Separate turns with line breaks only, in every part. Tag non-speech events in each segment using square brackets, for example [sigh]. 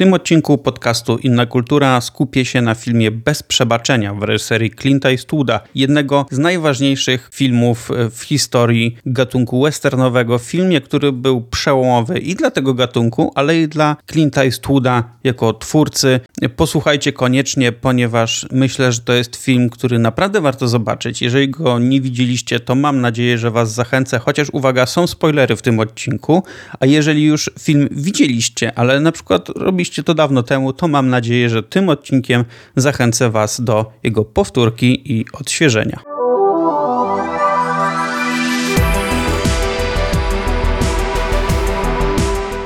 tym odcinku podcastu Inna Kultura skupię się na filmie Bez Przebaczenia w reżyserii Clint'a Eastwooda, jednego z najważniejszych filmów w historii gatunku westernowego. Filmie, który był przełomowy i dla tego gatunku, ale i dla Clint'a Eastwooda jako twórcy. Posłuchajcie koniecznie, ponieważ myślę, że to jest film, który naprawdę warto zobaczyć. Jeżeli go nie widzieliście, to mam nadzieję, że was zachęcę, chociaż uwaga, są spoilery w tym odcinku, a jeżeli już film widzieliście, ale na przykład robiliście robiliście to dawno temu, to mam nadzieję, że tym odcinkiem zachęcę Was do jego powtórki i odświeżenia.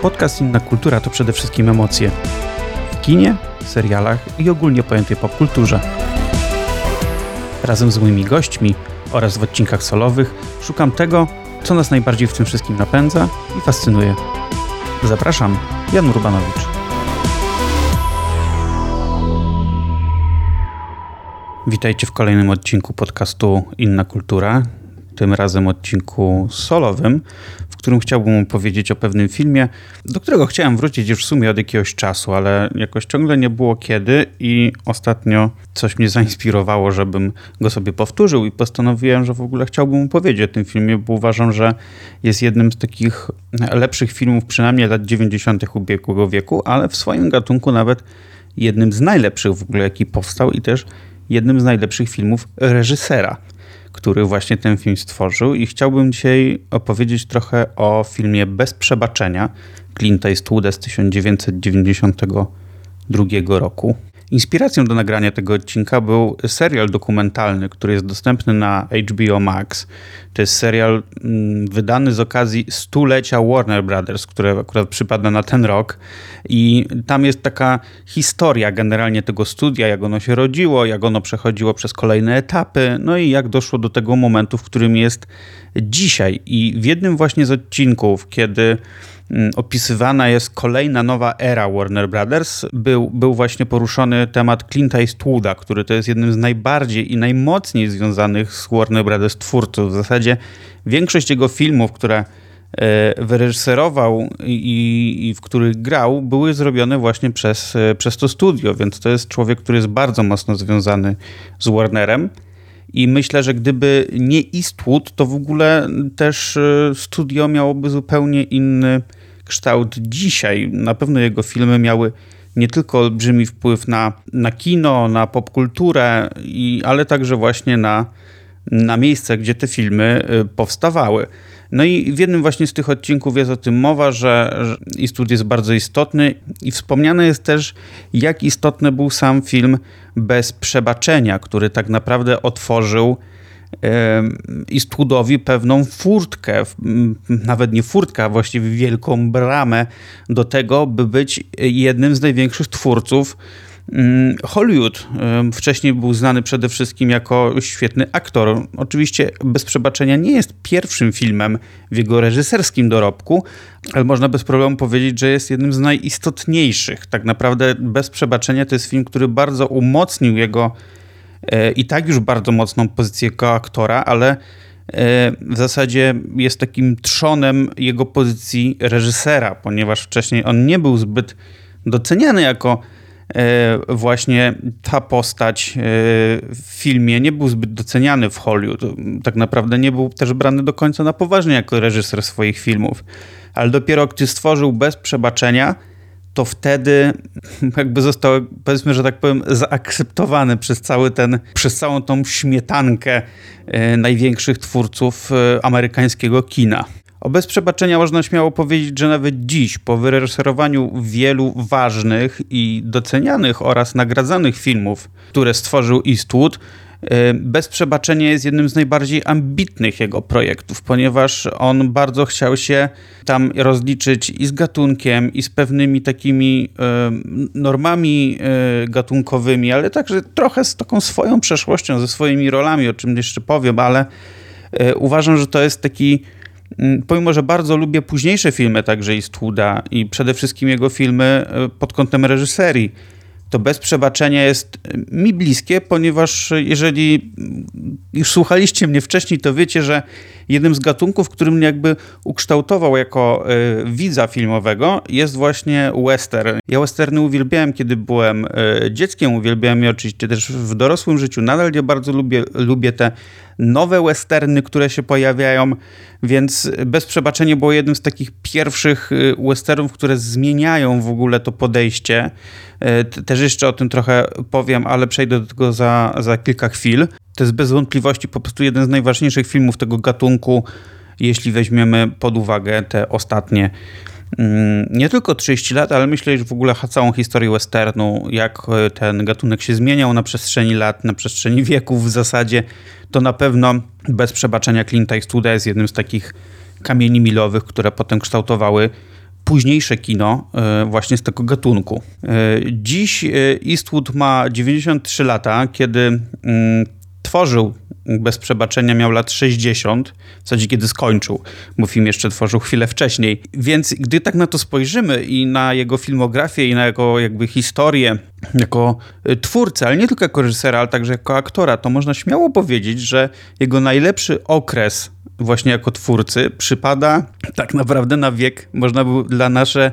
Podcast Inna Kultura to przede wszystkim emocje. W kinie, serialach i ogólnie pojętej popkulturze. Razem z moimi gośćmi oraz w odcinkach solowych szukam tego, co nas najbardziej w tym wszystkim napędza i fascynuje. Zapraszam, Jan Urbanowicz. Witajcie w kolejnym odcinku podcastu Inna Kultura. Tym razem odcinku solowym, w którym chciałbym opowiedzieć o pewnym filmie, do którego chciałem wrócić już w sumie od jakiegoś czasu, ale jakoś ciągle nie było kiedy i ostatnio coś mnie zainspirowało, żebym go sobie powtórzył i postanowiłem, że w ogóle chciałbym opowiedzieć o tym filmie, bo uważam, że jest jednym z takich lepszych filmów, przynajmniej lat 90. ubiegłego wieku, ale w swoim gatunku nawet jednym z najlepszych w ogóle, jaki powstał i też jednym z najlepszych filmów reżysera, który właśnie ten film stworzył. I chciałbym dzisiaj opowiedzieć trochę o filmie Bez Przebaczenia Clint'a Eastwooda z 1992 roku. Inspiracją do nagrania tego odcinka był serial dokumentalny, który jest dostępny na HBO Max. To jest serial mm, wydany z okazji stulecia Warner Brothers, które akurat przypada na ten rok. I tam jest taka historia generalnie tego studia, jak ono się rodziło, jak ono przechodziło przez kolejne etapy, no i jak doszło do tego momentu, w którym jest dzisiaj. I w jednym właśnie z odcinków, kiedy opisywana jest kolejna nowa era Warner Brothers. Był, był właśnie poruszony temat Clint'a Eastwooda, który to jest jednym z najbardziej i najmocniej związanych z Warner Brothers twórców. W zasadzie większość jego filmów, które e, wyreżyserował i, i, w których grał, były zrobione właśnie przez, e, przez to studio, więc to jest człowiek, który jest bardzo mocno związany z Warnerem. I myślę, że gdyby nie Eastwood, to w ogóle też e, studio miałoby zupełnie inny kształt dzisiaj. Na pewno jego filmy miały nie tylko olbrzymi wpływ na, na kino, na popkulturę, i, ale także właśnie na, na miejsce, gdzie te filmy y, powstawały. No i w jednym właśnie z tych odcinków jest o tym mowa, że, że Eastwood jest bardzo istotny i wspomniane jest też, jak istotny był sam film Bez Przebaczenia, który tak naprawdę otworzył Eastwoodowi pewną furtkę, nawet nie furtkę, a właściwie wielką bramę do tego, by być jednym z największych twórców Hollywood. Wcześniej był znany przede wszystkim jako świetny aktor. Oczywiście Bez Przebaczenia nie jest pierwszym filmem w jego reżyserskim dorobku, ale można bez problemu powiedzieć, że jest jednym z najistotniejszych. Tak naprawdę Bez Przebaczenia to jest film, który bardzo umocnił jego E, i tak już bardzo mocną pozycję jako aktora, ale e, w zasadzie jest takim trzonem jego pozycji reżysera, ponieważ wcześniej on nie był zbyt doceniany jako właśnie ta postać w filmie, nie był zbyt doceniany w Hollywood. Tak naprawdę nie był też brany do końca na poważnie jako reżyser swoich filmów. Ale dopiero gdy stworzył bez przebaczenia, to wtedy [laughs] jakby został, powiedzmy, że tak powiem, zaakceptowany przez cały ten, przez całą tą śmietankę e, największych twórców e, amerykańskiego kina. O bez przebaczenia można śmiało powiedzieć, że nawet dziś, po wyreżyserowaniu wielu ważnych i docenianych oraz nagradzanych filmów, które stworzył Eastwood, Y, Bez przebaczenia jest jednym z najbardziej ambitnych jego projektów, ponieważ on bardzo chciał się tam rozliczyć i z gatunkiem, i z pewnymi takimi y, normami y, gatunkowymi, ale także trochę z taką swoją przeszłością, ze swoimi rolami, o czym jeszcze powiem, ale uważam, że to jest taki pomimo, że bardzo lubię późniejsze filmy także Eastwooda i przede wszystkim jego filmy pod kątem reżyserii, to bez przebaczenia jest mi bliskie, ponieważ jeżeli już słuchaliście mnie wcześniej, to wiecie, że jednym z gatunków, który mnie jakby ukształtował jako y, widza filmowego jest właśnie western. Ja westerny uwielbiałem, kiedy byłem y, dzieckiem, uwielbiałem je oczywiście też w dorosłym życiu. Nadal je bardzo lubię, lubię te nowe westerny, które się pojawiają, więc Bez Przebaczenia było jednym z takich pierwszych y, westernów, które zmieniają w ogóle to podejście. Też jeszcze o tym trochę powiem, ale przejdę do tego za, za kilka chwil. To jest bez wątpliwości po prostu jeden z najważniejszych filmów tego gatunku, jeśli weźmiemy pod uwagę te ostatnie nie tylko 30 lat, ale myślę, że w ogóle całą historię westernu, jak e, ten gatunek się zmieniał na przestrzeni lat, na przestrzeni [laughs] wieków w zasadzie, to na pewno bez przebaczenia Clint'a Eastwooda jest jednym z takich kamieni milowych, które potem kształtowały późniejsze kino e, właśnie z tego gatunku. E, dziś Eastwood ma 93 lata, kiedy mm, tworzył bez przebaczenia miał lat 60, w zasadzie kiedy skończył, bo film jeszcze tworzył chwilę wcześniej. Więc gdy tak na to spojrzymy i na jego filmografię i na jego jakby historię jako y, twórcę, ale nie tylko jako reżysera, ale także jako aktora, to można śmiało powiedzieć, że jego najlepszy okres właśnie jako twórcy przypada tak naprawdę na wiek, można by dla nasze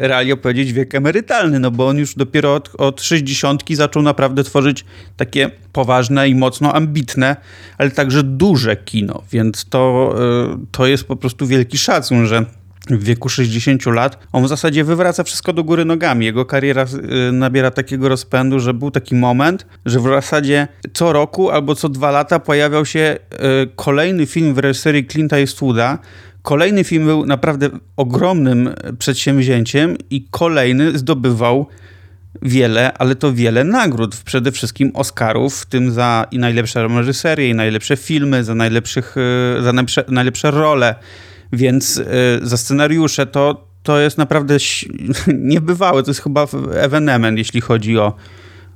realnie powiedzieć wiek emerytalny, no bo on już dopiero od, od 60 zaczął naprawdę tworzyć takie poważne i mocno ambitne, ale także duże kino, więc to, e, to jest po prostu wielki szacun, że w wieku 60 lat on w zasadzie wywraca wszystko do góry nogami. Jego kariera e, nabiera takiego rozpędu, że był taki moment, że w zasadzie co roku albo co dwa lata pojawiał się kolejny film w reżyserii Clint'a Eastwooda, Kolejny film był naprawdę ogromnym przedsięwzięciem i kolejny zdobywał wiele, ale to wiele nagród, przede wszystkim Oscarów, w tym za i najlepsze reżyserie, i najlepsze filmy, za, najlepszych, e, za najlepsze, najlepsze role, więc e, za scenariusze to, to jest naprawdę [laughs] niebywałe, to jest chyba ewenement, jeśli chodzi o,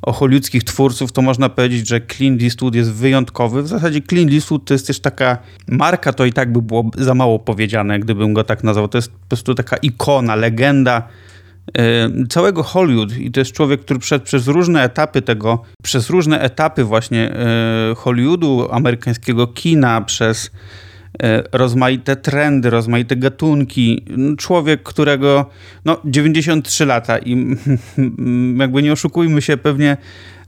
o hollywoodzkich twórców, to można powiedzieć, że Clint Eastwood jest wyjątkowy. W zasadzie Clint Eastwood to jest też taka marka, to i tak by było za mało powiedziane, gdybym go tak nazwał. To jest po prostu taka ikona, legenda yy, całego Hollywood i to jest człowiek, który przed, przez różne etapy tego, przez różne etapy właśnie yy, Hollywoodu, amerykańskiego kina, przez rozmaite trendy, rozmaite gatunki. Człowiek, którego no 93 lata i [laughs] jakby nie oszukujmy się, pewnie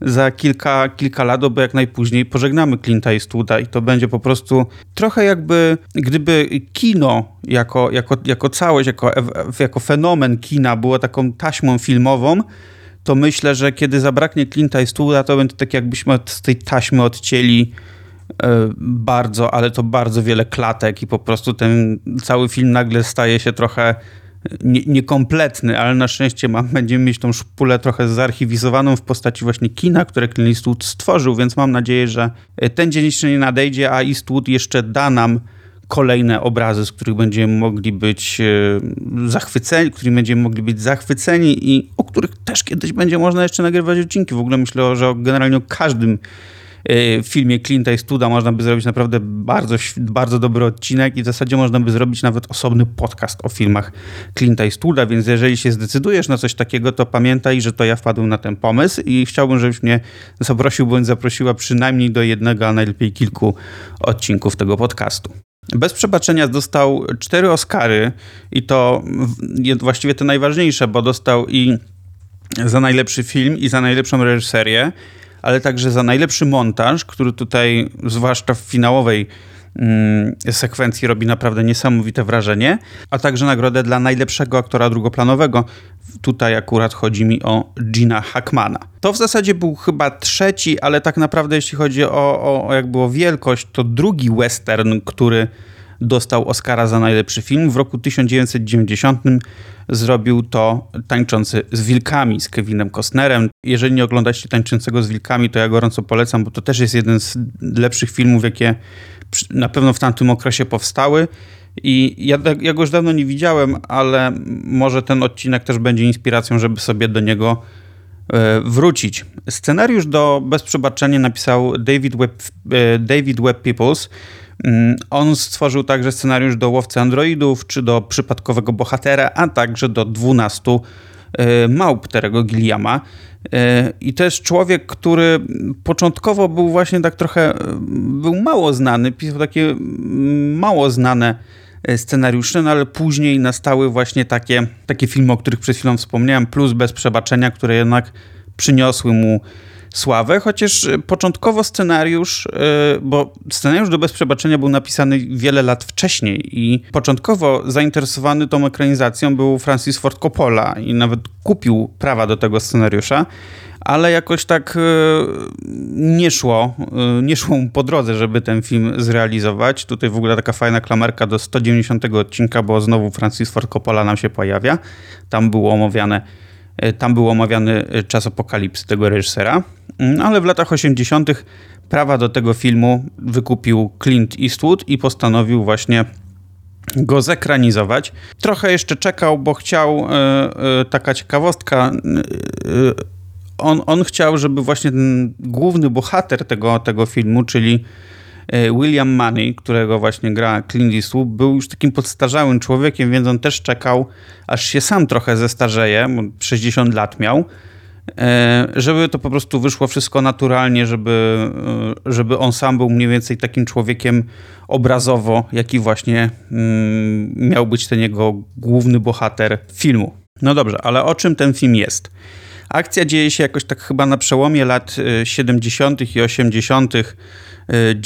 za kilka, kilka lat, bo jak najpóźniej pożegnamy Clint'a Eastwooda i to będzie po prostu trochę jakby, gdyby kino jako, jako, jako całość, jako, jako fenomen kina było taką taśmą filmową, to myślę, że kiedy zabraknie Clint'a Eastwooda, to będzie tak jakbyśmy z tej taśmy odcięli E, bardzo, ale to bardzo wiele klatek i po prostu ten cały film nagle staje się trochę nie, niekompletny, ale na szczęście mam, [laughs] będziemy mieć tą szpulę trochę zarchiwizowaną w postaci właśnie kina, które Clint Eastwood stworzył, więc mam nadzieję, że ten dzień jeszcze nie nadejdzie, a Eastwood jeszcze da nam kolejne obrazy, z których będziemy mogli być e, zachwyceni, którymi będziemy mogli być zachwyceni i o których też kiedyś będzie można jeszcze nagrywać odcinki. W ogóle myślę, że generalnie o każdym w filmie Clint'a Eastwooda można by zrobić naprawdę bardzo, bardzo dobry odcinek i w zasadzie można by zrobić nawet osobny podcast o filmach Clint'a Eastwooda, więc jeżeli się zdecydujesz na coś takiego, to pamiętaj, że to ja wpadłem na ten pomysł i chciałbym, żebyś mnie zaprosił bądź zaprosiła przynajmniej do jednego, a najlepiej kilku odcinków tego podcastu. Bez przebaczenia dostał cztery Oscary i to właściwie te najważniejsze, bo dostał i za najlepszy film i za najlepszą reżyserię ale także za najlepszy montaż, który tutaj, zwłaszcza w finałowej mm, sekwencji robi naprawdę niesamowite wrażenie, a także nagrodę dla najlepszego aktora drugoplanowego. Tutaj akurat chodzi mi o Gina Hackmana. To w zasadzie był chyba trzeci, ale tak naprawdę jeśli chodzi o, o o wielkość, to drugi western, który dostał Oscara za najlepszy film. W roku 1990 zrobił to Tańczący z Wilkami z Kevinem Costnerem. Jeżeli nie oglądacie Tańczącego z Wilkami, to ja gorąco polecam, bo to też jest jeden z lepszych filmów, jakie na pewno w tamtym okresie powstały. I ja, ja go już dawno nie widziałem, ale może ten odcinek też będzie inspiracją, żeby sobie do niego e, wrócić. Scenariusz do Bez Przebaczenia napisał David Webb, e, David Webb Peoples. Mm, on stworzył także scenariusz do Łowcy Androidów, czy do Przypadkowego Bohatera, a także do 12 małp Terego Gilliama. I to jest człowiek, który początkowo był właśnie tak trochę, był mało znany, pisał takie mało znane scenariusze, no ale później nastały właśnie takie, takie filmy, o których przed chwilą wspomniałem, plus Bez Przebaczenia, które jednak przyniosły mu sławę, chociaż początkowo scenariusz, bo scenariusz do Bez Przebaczenia był napisany wiele lat wcześniej i początkowo zainteresowany tą ekranizacją był Francis Ford Coppola i nawet kupił prawa do tego scenariusza, ale jakoś tak nie szło, nie szło mu po drodze, żeby ten film zrealizować. Tutaj w ogóle taka fajna klamerka do 190 odcinka, bo znowu Francis Ford Coppola nam się pojawia. Tam było omawiane tam był omawiany czas apokalipsy tego reżysera, ale w latach 80. prawa do tego filmu wykupił Clint Eastwood i postanowił właśnie go zekranizować. Trochę jeszcze czekał, bo chciał, taka ciekawostka, on, on chciał, żeby właśnie ten główny bohater tego, tego filmu, czyli William Money, którego właśnie gra Clint Eastwood, był już takim podstarzałym człowiekiem, więc on też czekał, aż się sam trochę zestarzeje, 60 lat miał, żeby to po prostu wyszło wszystko naturalnie, żeby, żeby on sam był mniej więcej takim człowiekiem obrazowo, jaki właśnie miał być ten jego główny bohater filmu. No dobrze, ale o czym ten film jest? Akcja dzieje się jakoś tak chyba na przełomie lat 70. i 80.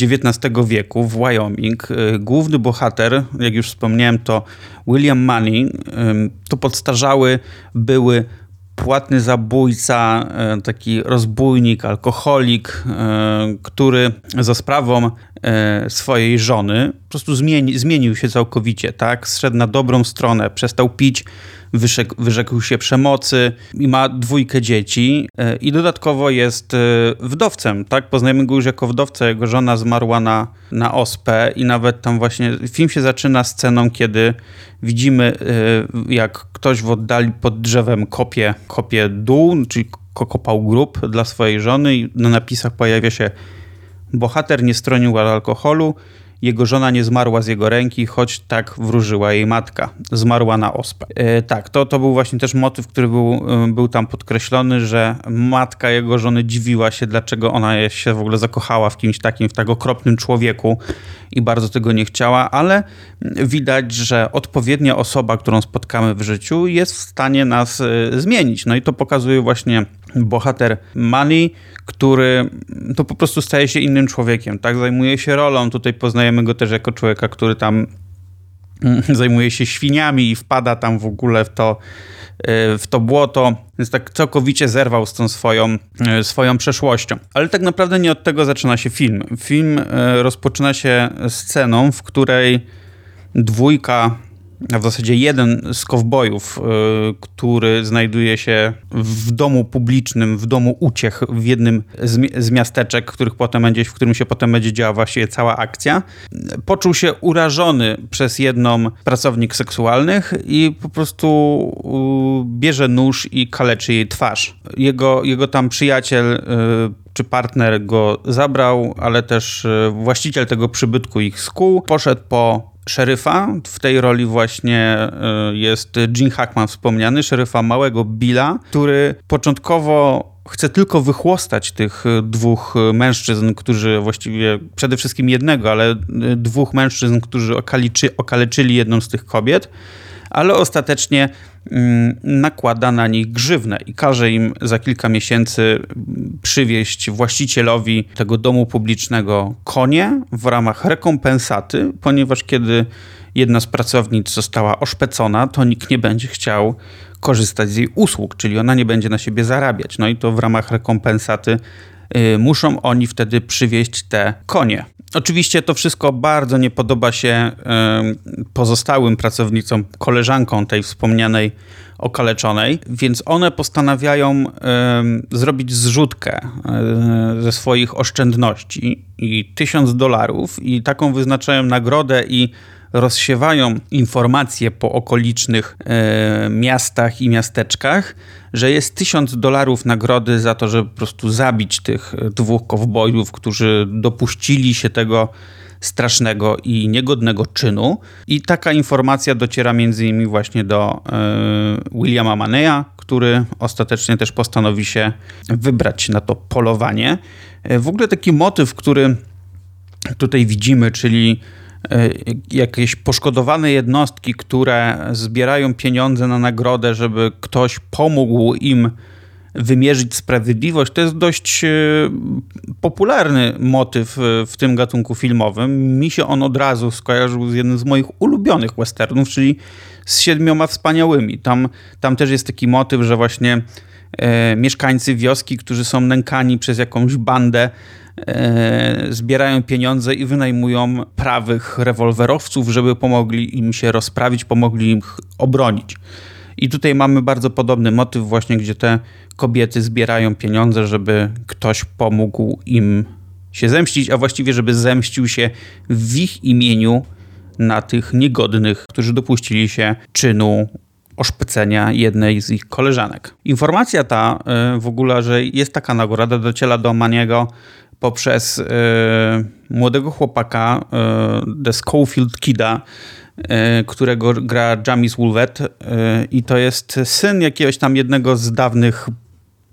XIX wieku w Wyoming. Główny bohater, jak już wspomniałem, to William Money. To podstarzały były płatny zabójca, taki rozbójnik, alkoholik, który za sprawą swojej żony prostu zmieni, zmienił się całkowicie, tak? Zszedł na dobrą stronę, przestał pić, wyrzekł, wyrzekł się przemocy i ma dwójkę dzieci i dodatkowo jest wdowcem, tak? Poznajemy go już jako wdowcę, jego żona zmarła na, na ospę i nawet tam właśnie film się zaczyna sceną, kiedy widzimy jak ktoś w oddali pod drzewem kopie, kopie dół, czyli kopał grób dla swojej żony i na napisach pojawia się bohater nie stronił alkoholu, jego żona nie zmarła z jego ręki, choć tak wróżyła jej matka. Zmarła na ospę. E, tak, to, to był właśnie też motyw, który był, był tam podkreślony, że matka jego żony dziwiła się, dlaczego ona się w ogóle zakochała w kimś takim, w tak okropnym człowieku i bardzo tego nie chciała, ale widać, że odpowiednia osoba, którą spotkamy w życiu, jest w stanie nas zmienić. No i to pokazuje właśnie bohater Money, który to po prostu staje się innym człowiekiem, tak? Zajmuje się rolą. Tutaj poznajemy go też jako człowieka, który tam zajmuje się świniami i wpada tam w ogóle w to, w to błoto, więc tak całkowicie zerwał z tą swoją, swoją przeszłością. Ale tak naprawdę nie od tego zaczyna się film. Film rozpoczyna się sceną, w której dwójka a w zasadzie jeden z kowbojów, y, który znajduje się w domu publicznym, w domu uciech w jednym z, miasteczek, których potem będzie, w którym się potem będzie działa właściwie cała akcja, poczuł się urażony przez jedną pracownik seksualnych i po prostu bierze nóż i kaleczy jej twarz. Jego, jego tam przyjaciel y, czy partner go zabrał, ale też y, właściciel tego przybytku ich skuł, poszedł po szeryfa. W tej roli właśnie e, jest Gene Hackman wspomniany, szeryfa małego Billa, który początkowo chce tylko wychłostać tych dwóch mężczyzn, którzy właściwie przede wszystkim jednego, ale dwóch mężczyzn, którzy okaliczy, okaleczyli jedną z tych kobiet ale ostatecznie nakłada na nich grzywnę i każe im za kilka miesięcy przywieźć właścicielowi tego domu publicznego konie w ramach rekompensaty, ponieważ kiedy jedna z pracownic została oszpecona, to nikt nie będzie chciał korzystać z jej usług, czyli ona nie będzie na siebie zarabiać. No i to w ramach rekompensaty y, muszą oni wtedy przywieźć te konie. Oczywiście to wszystko bardzo nie podoba się pozostałym pracownicom, koleżankom tej wspomnianej okaleczonej, więc one postanawiają zrobić zrzutkę e, ze swoich oszczędności i tysiąc dolarów i taką wyznaczają nagrodę i rozsiewają informacje po okolicznych e, miastach i miasteczkach, że jest tysiąc dolarów nagrody za to, żeby po prostu zabić tych dwóch kowbojów, którzy dopuścili się tego strasznego i niegodnego czynu. I taka informacja dociera między innymi właśnie do y, Williama Maneya, który ostatecznie też postanowi się wybrać na to polowanie. Y, w ogóle taki motyw, który tutaj widzimy, czyli jakieś poszkodowane jednostki, które zbierają pieniądze na nagrodę, żeby ktoś pomógł im wymierzyć sprawiedliwość, to jest dość e, popularny motyw e, w tym gatunku filmowym. Mi się on od razu skojarzył z jednym z moich ulubionych westernów, czyli z Siedmioma Wspaniałymi. Tam, tam też jest taki motyw, że właśnie e, mieszkańcy wioski, którzy są nękani przez jakąś bandę, e, zbierają pieniądze i wynajmują prawych rewolwerowców, żeby pomogli im się rozprawić, pomogli im obronić. I tutaj mamy bardzo podobny motyw właśnie, gdzie te kobiety zbierają pieniądze, żeby ktoś pomógł im się zemścić, a właściwie, żeby zemścił się w ich imieniu na tych niegodnych, którzy dopuścili się czynu oszpecenia jednej z ich koleżanek. Informacja ta y, w ogóle, że jest taka nagroda, dociera do Maniego poprzez y, młodego chłopaka, y, The Schofield Kida, E, którego gra Jamis Woolvet i to jest syn jakiegoś tam jednego z dawnych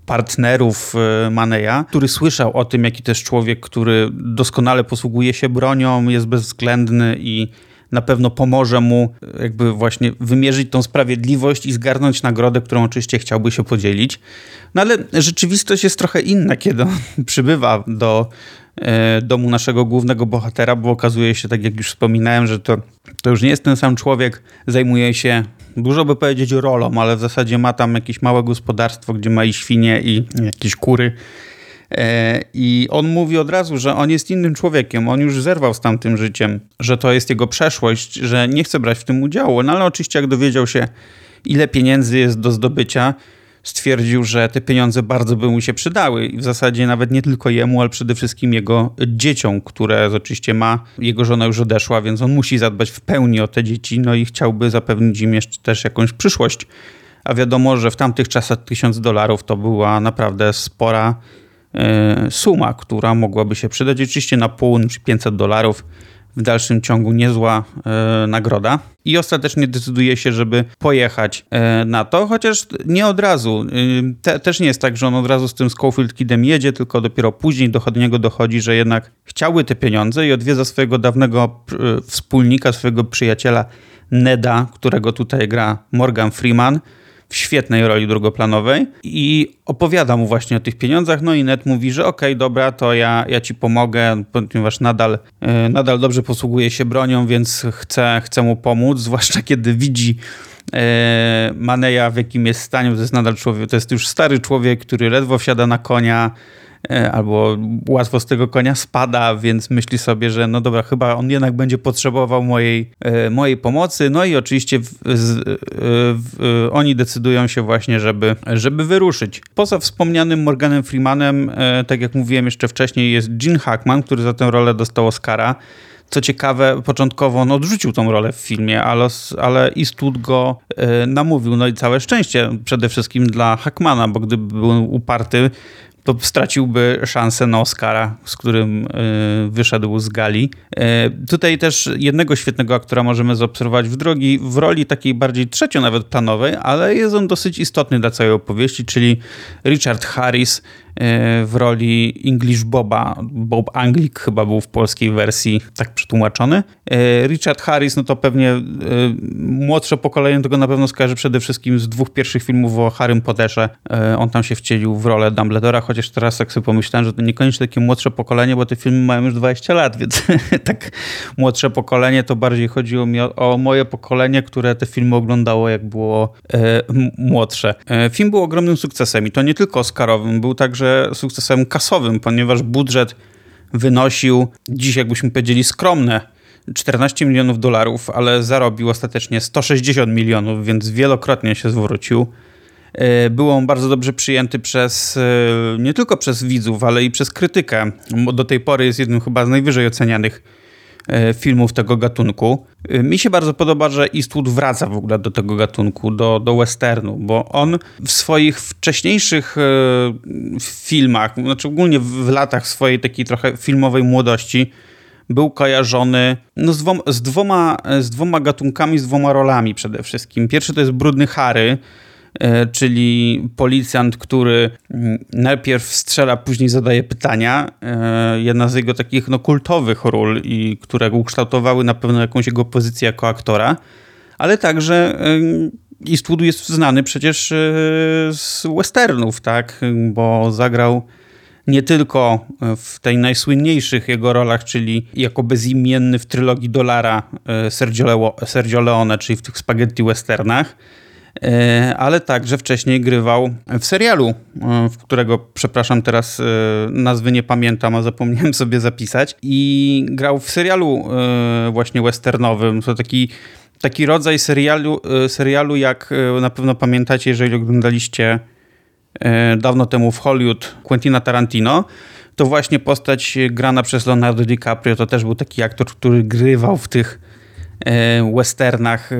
partnerów Maneya, który słyszał o tym, jaki też człowiek, który doskonale posługuje się bronią, jest bezwzględny i na pewno pomoże mu jakby właśnie wymierzyć tą sprawiedliwość i zgarnąć nagrodę, którą oczywiście chciałby się podzielić. No ale rzeczywistość jest trochę inna, kiedy on [laughs] przybywa do E, domu naszego głównego bohatera, bo okazuje się, tak jak już wspominałem, że to, to już nie jest ten sam człowiek, zajmuje się dużo by powiedzieć rolą, ale w zasadzie ma tam jakieś małe gospodarstwo, gdzie ma i świnie i jakieś kury. E, I on mówi od razu, że on jest innym człowiekiem, on już zerwał z tamtym życiem, że to jest jego przeszłość, że nie chce brać w tym udziału. No ale oczywiście, jak dowiedział się, ile pieniędzy jest do zdobycia, stwierdził, że te pieniądze bardzo by mu się przydały i w zasadzie nawet nie tylko jemu, ale przede wszystkim jego dzieciom, które oczywiście ma. Jego żona już odeszła, więc on musi zadbać w pełni o te dzieci, no i chciałby zapewnić im jeszcze też jakąś przyszłość. A wiadomo, że w tamtych czasach tysiąc dolarów to była naprawdę spora suma, która mogłaby się przydać. Oczywiście na pół czy 500 dolarów w dalszym ciągu niezła e, nagroda. I ostatecznie decyduje się, żeby pojechać e, na to, chociaż nie od razu. E, te, też nie jest tak, że on od razu z tym Schofield Kidem jedzie, tylko dopiero później do niego dochodzi, że jednak chciałby te pieniądze i odwiedza swojego dawnego e, wspólnika, swojego przyjaciela Neda, którego tutaj gra Morgan Freeman w świetnej roli drugoplanowej i opowiada mu właśnie o tych pieniądzach, no i Ned mówi, że okej, okay, dobra, to ja, ja ci pomogę, ponieważ nadal, e, nadal dobrze posługuje się bronią, więc chcę, chcę mu pomóc, [laughs] zwłaszcza kiedy widzi e, Maneja w jakim jest stanie, to jest nadal człowiek, to jest już stary człowiek, który ledwo wsiada na konia, albo łatwo z tego konia spada, więc myśli sobie, że no dobra, chyba on jednak będzie potrzebował mojej, e, mojej pomocy. No i oczywiście w, e, w, oni decydują się właśnie, żeby, żeby wyruszyć. Poza wspomnianym Morganem Freemanem, tak jak mówiłem jeszcze wcześniej, jest Gene Hackman, który za tę rolę dostał Oscara. Co ciekawe, początkowo on odrzucił tą rolę w filmie, ale, ale Eastwood go namówił. No i całe szczęście przede wszystkim dla Hackmana, bo gdyby był uparty, to straciłby szansę na Oscara, z którym y, wyszedł z gali. Y, tutaj też jednego świetnego aktora możemy zaobserwować w drogi, w roli takiej bardziej trzecio nawet planowej, ale jest on dosyć istotny dla całej opowieści, czyli Richard Harris, E, w roli English Boba. Bob Anglik chyba był w polskiej wersji tak przetłumaczony. Richard Harris, no to pewnie młodsze pokolenie tego na pewno skojarzy przede wszystkim z dwóch pierwszych filmów o Harrym Potterze. On tam się wcielił w rolę Dumbledora, chociaż teraz jak sobie pomyślałem, że to niekoniecznie takie młodsze pokolenie, bo te filmy mają już 20 lat, więc [laughs] tak młodsze pokolenie to bardziej chodziło mi o, o moje pokolenie, które te filmy oglądało jak było młodsze. Film był ogromnym sukcesem i to nie tylko Oscarowym, był także sukcesem kasowym, ponieważ budżet wynosił, dziś jakbyśmy powiedzieli skromne, 14 milionów dolarów, ale zarobił ostatecznie 160 milionów, więc wielokrotnie się zwrócił. E, był on bardzo dobrze przyjęty przez e, nie tylko przez widzów, ale i przez krytykę. Do tej pory jest jednym chyba z najwyżej ocenianych E, filmów tego gatunku. Mi się bardzo podoba, że Eastwood wraca w ogóle do tego gatunku, do, do westernu, bo on w swoich wcześniejszych filmach, znaczy ogólnie w latach swojej takiej trochę filmowej młodości, był kojarzony no, z, dwoma, z, dwoma, z dwoma gatunkami, z dwoma rolami przede wszystkim. Pierwszy to jest Brudny Harry, czyli policjant, który mm, najpierw strzela, później zadaje pytania. E, jedna z jego takich no, kultowych ról i które ukształtowały na pewno jakąś jego pozycję jako aktora, ale także Eastwood jest znany przecież z westernów, tak, bo zagrał nie tylko w tej najsłynniejszych jego rolach, czyli jako bezimienny w trylogii Dolara e, Sergio, Sergio Leone, czyli w tych spaghetti westernach, e, ale także wcześniej grywał w serialu, e, w którego, przepraszam, teraz nazwy nie pamiętam, a zapomniałem [laughs] sobie zapisać. I grał w serialu właśnie westernowym. To taki, taki rodzaj serialu, serialu, jak na pewno pamiętacie, jeżeli oglądaliście E, dawno temu w Hollywood Quentina Tarantino, to właśnie postać grana przez Leonardo DiCaprio to też był taki aktor, który grywał w tych e, westernach, e,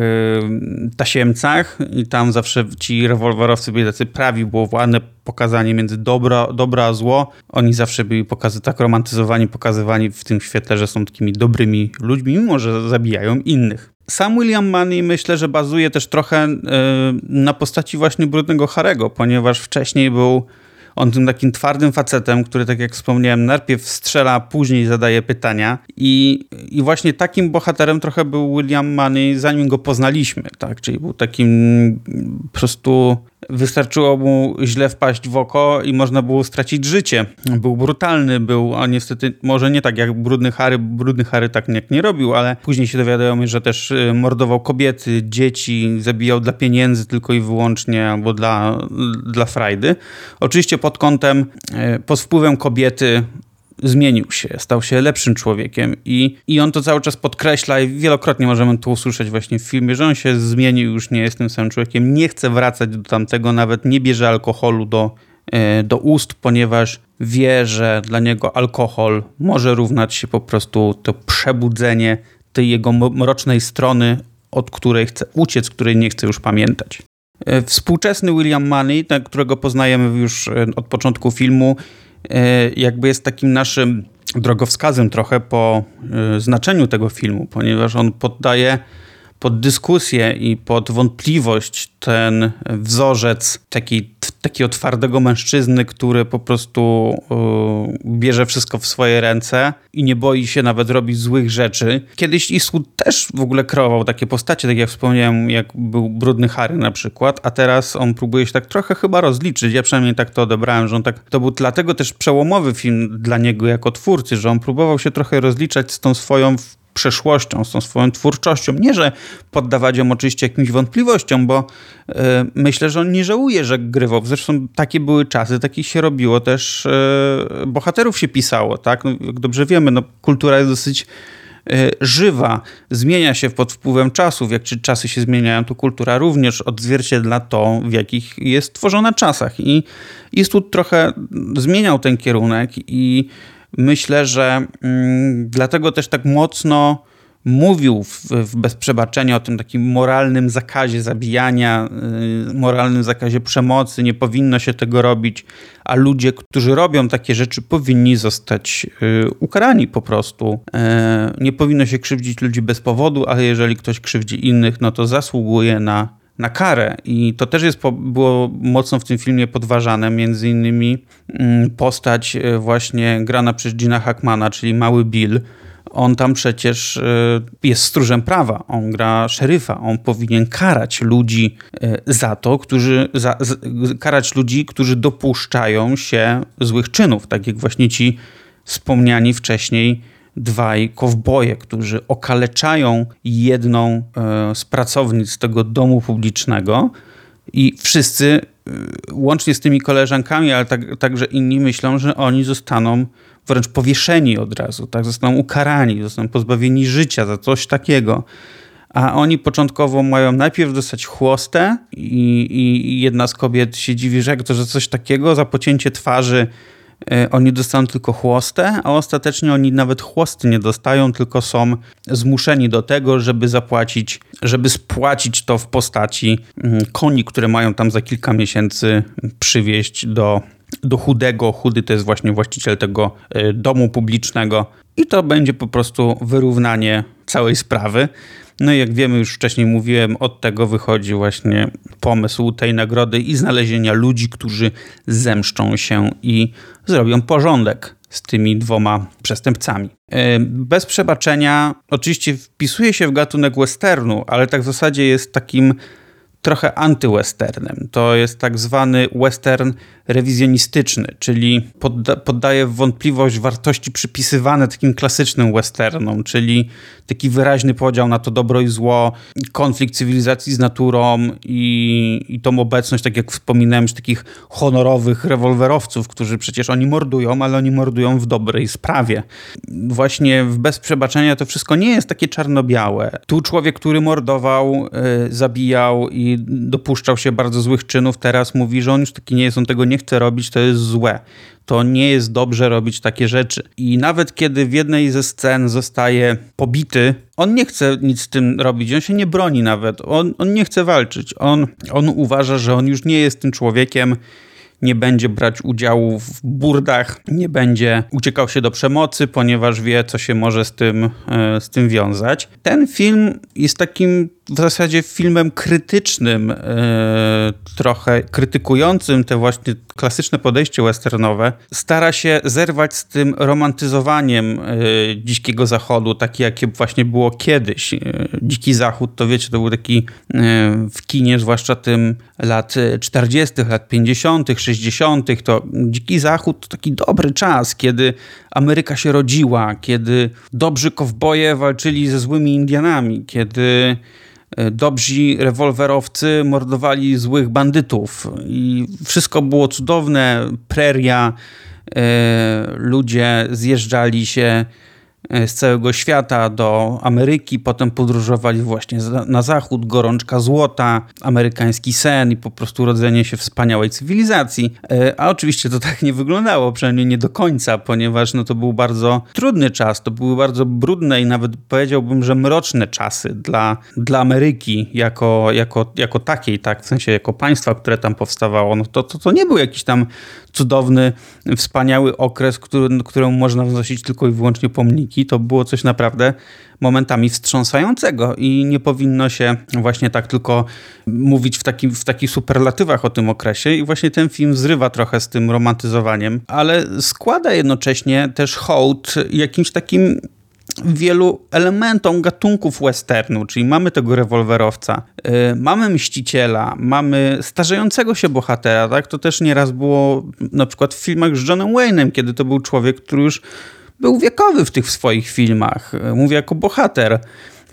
tasiemcach i tam zawsze ci rewolwerowcy byli tacy prawi, było ładne pokazanie między dobro, dobro a zło. Oni zawsze byli pokazy, tak romantyzowani, pokazywani w tym świetle, że są takimi dobrymi ludźmi, mimo że zabijają innych. Sam William Money myślę, że bazuje też trochę e, na postaci właśnie Brudnego Harego, ponieważ wcześniej był on tym takim twardym facetem, który, tak jak wspomniałem, najpierw strzela, później zadaje pytania. I, i właśnie takim bohaterem trochę był William Money, zanim go poznaliśmy, tak? Czyli był takim po prostu wystarczyło mu źle wpaść w oko i można było stracić życie. Był brutalny, był, a niestety może nie tak jak Brudny Harry, Brudny Harry tak nie, nie robił, ale później się dowiadujemy, że też y, mordował kobiety, dzieci, zabijał dla pieniędzy tylko i wyłącznie, albo dla, dla frajdy. Oczywiście pod kątem, y, pod wpływem kobiety zmienił się, stał się lepszym człowiekiem i, i on to cały czas podkreśla i wielokrotnie możemy to usłyszeć właśnie w filmie, że on się zmienił, już nie jest tym samym człowiekiem, nie chce wracać do tamtego, nawet nie bierze alkoholu do, e, do ust, ponieważ wie, że dla niego alkohol może równać się po prostu to przebudzenie tej jego mrocznej strony, od której chce uciec, której nie chce już pamiętać. E, współczesny William Money, którego poznajemy już e, od początku filmu, jakby jest takim naszym drogowskazem trochę po e, znaczeniu tego filmu, ponieważ on poddaje pod dyskusję i pod wątpliwość ten wzorzec taki, takiego twardego mężczyzny, który po prostu yy, bierze wszystko w swoje ręce i nie boi się nawet robić złych rzeczy. Kiedyś Eastwood też w ogóle kreował takie postacie, tak jak wspomniałem, jak był Brudny Harry na przykład, a teraz on próbuje się tak trochę chyba rozliczyć. Ja przynajmniej tak to odebrałem, że on tak, to był dlatego też przełomowy film dla niego jako twórcy, że on próbował się trochę rozliczać z tą swoją przeszłością, z tą swoją twórczością. Nie, że poddawać ją oczywiście jakimś wątpliwościom, bo y, myślę, że on nie żałuje, że grywał. Zresztą takie były czasy, takich się robiło też, y, bohaterów się pisało, tak? No, jak dobrze wiemy, no, kultura jest dosyć y, żywa, zmienia się pod wpływem czasów. Jak czy czasy się zmieniają, to kultura również odzwierciedla to, w jakich jest tworzona czasach. I tu trochę zmieniał ten kierunek i myślę, że mm, dlatego też tak mocno mówił w, w Bez Przebaczenia o tym takim moralnym zakazie zabijania, y, moralnym zakazie przemocy, nie powinno się tego robić, a ludzie, którzy robią takie rzeczy, powinni zostać y, ukarani po prostu. Y, nie powinno się krzywdzić ludzi bez powodu, ale jeżeli ktoś krzywdzi innych, no to zasługuje na na karę. I to też jest, było mocno w tym filmie podważane, między innymi mm, postać e, właśnie grana przez Gina Hackmana, czyli Mały Bill. On tam przecież e, jest stróżem prawa, on gra szeryfa, on powinien karać ludzi e, za to, którzy, za, karać ludzi, którzy dopuszczają się złych czynów, tak jak właśnie ci wspomniani wcześniej dwaj kowboje, którzy okaleczają jedną e, z pracownic tego domu publicznego i wszyscy, e, łącznie z tymi koleżankami, ale tak, także inni myślą, że oni zostaną wręcz powieszeni od razu, tak? zostaną ukarani, zostaną pozbawieni życia za coś takiego. A oni początkowo mają najpierw dostać chłostę i, i jedna z kobiet się dziwi, że jak to, że coś takiego, za pocięcie twarzy oni dostaną tylko chłostę, a ostatecznie oni nawet chłosty nie dostają, tylko są zmuszeni do tego, żeby zapłacić, żeby spłacić to w postaci mm, koni, które mają tam za kilka miesięcy przywieźć do do Chudego. Chudy to jest właśnie właściciel tego e, domu publicznego i to będzie po prostu wyrównanie całej sprawy. No i jak wiemy, już wcześniej mówiłem, od tego wychodzi właśnie pomysł tej nagrody i znalezienia ludzi, którzy zemszczą się i zrobią porządek z tymi dwoma przestępcami. E, bez przebaczenia oczywiście wpisuje się w gatunek westernu, ale tak w zasadzie jest takim trochę antywesternem. To jest tak zwany western rewizjonistyczny, czyli podda poddaje wątpliwość wartości przypisywane takim klasycznym westernom, czyli taki wyraźny podział na to dobro i zło, konflikt cywilizacji z naturą i, i tą obecność, tak jak wspominałem, takich honorowych rewolwerowców, którzy przecież oni mordują, ale oni mordują w dobrej sprawie. Właśnie w Bez Przebaczenia to wszystko nie jest takie czarno-białe. Tu człowiek, który mordował, yy, zabijał i dopuszczał się bardzo złych czynów, teraz mówi, że on już taki nie jest, on tego nie chce robić, to jest złe. To nie jest dobrze robić takie rzeczy. I nawet kiedy w jednej ze scen zostaje pobity, on nie chce nic z tym robić, on się nie broni nawet, on, on nie chce walczyć. On, on uważa, że on już nie jest tym człowiekiem, nie będzie brać udziału w burdach, nie będzie uciekał się do przemocy, ponieważ wie, co się może z tym, e, z tym wiązać. Ten film jest takim w zasadzie filmem krytycznym, e, trochę krytykującym te właśnie klasyczne podejście westernowe, stara się zerwać z tym romantyzowaniem e, dzikiego zachodu, takie jakie właśnie było kiedyś. E, Dziki Zachód, to wiecie, to był taki w kinie, zwłaszcza tym lat 40., lat 50., 60., to Dziki Zachód to taki dobry czas, kiedy Ameryka się rodziła, kiedy dobrzy kowboje walczyli ze złymi Indianami, kiedy E, dobrzy rewolwerowcy mordowali złych bandytów. I wszystko było cudowne, preria, e, ludzie zjeżdżali się z całego świata do Ameryki, potem podróżowali właśnie na zachód, gorączka złota, amerykański sen i po prostu rodzenie się wspaniałej cywilizacji. E, a oczywiście to tak nie wyglądało, przynajmniej nie do końca, ponieważ no, to był bardzo trudny czas, to były bardzo brudne i nawet powiedziałbym, że mroczne czasy dla, dla Ameryki jako, jako, jako takiej, tak, w sensie jako państwa, które tam powstawało. No, to, to, to nie był jakiś tam cudowny, wspaniały okres, który, któremu można wznosić tylko i wyłącznie pomniki. To było coś naprawdę momentami wstrząsającego i nie powinno się właśnie tak tylko mówić w, taki, w takich superlatywach o tym okresie. I właśnie ten film zrywa trochę z tym romantyzowaniem, ale składa jednocześnie też hołd jakimś takim wielu elementom gatunków westernu, czyli mamy tego rewolwerowca, yy, mamy mściciela, mamy starzejącego się bohatera, tak? To też nieraz było na przykład w filmach z Johnem Wayne'em, kiedy to był człowiek, który już był wiekowy w tych swoich filmach. Mówię jako bohater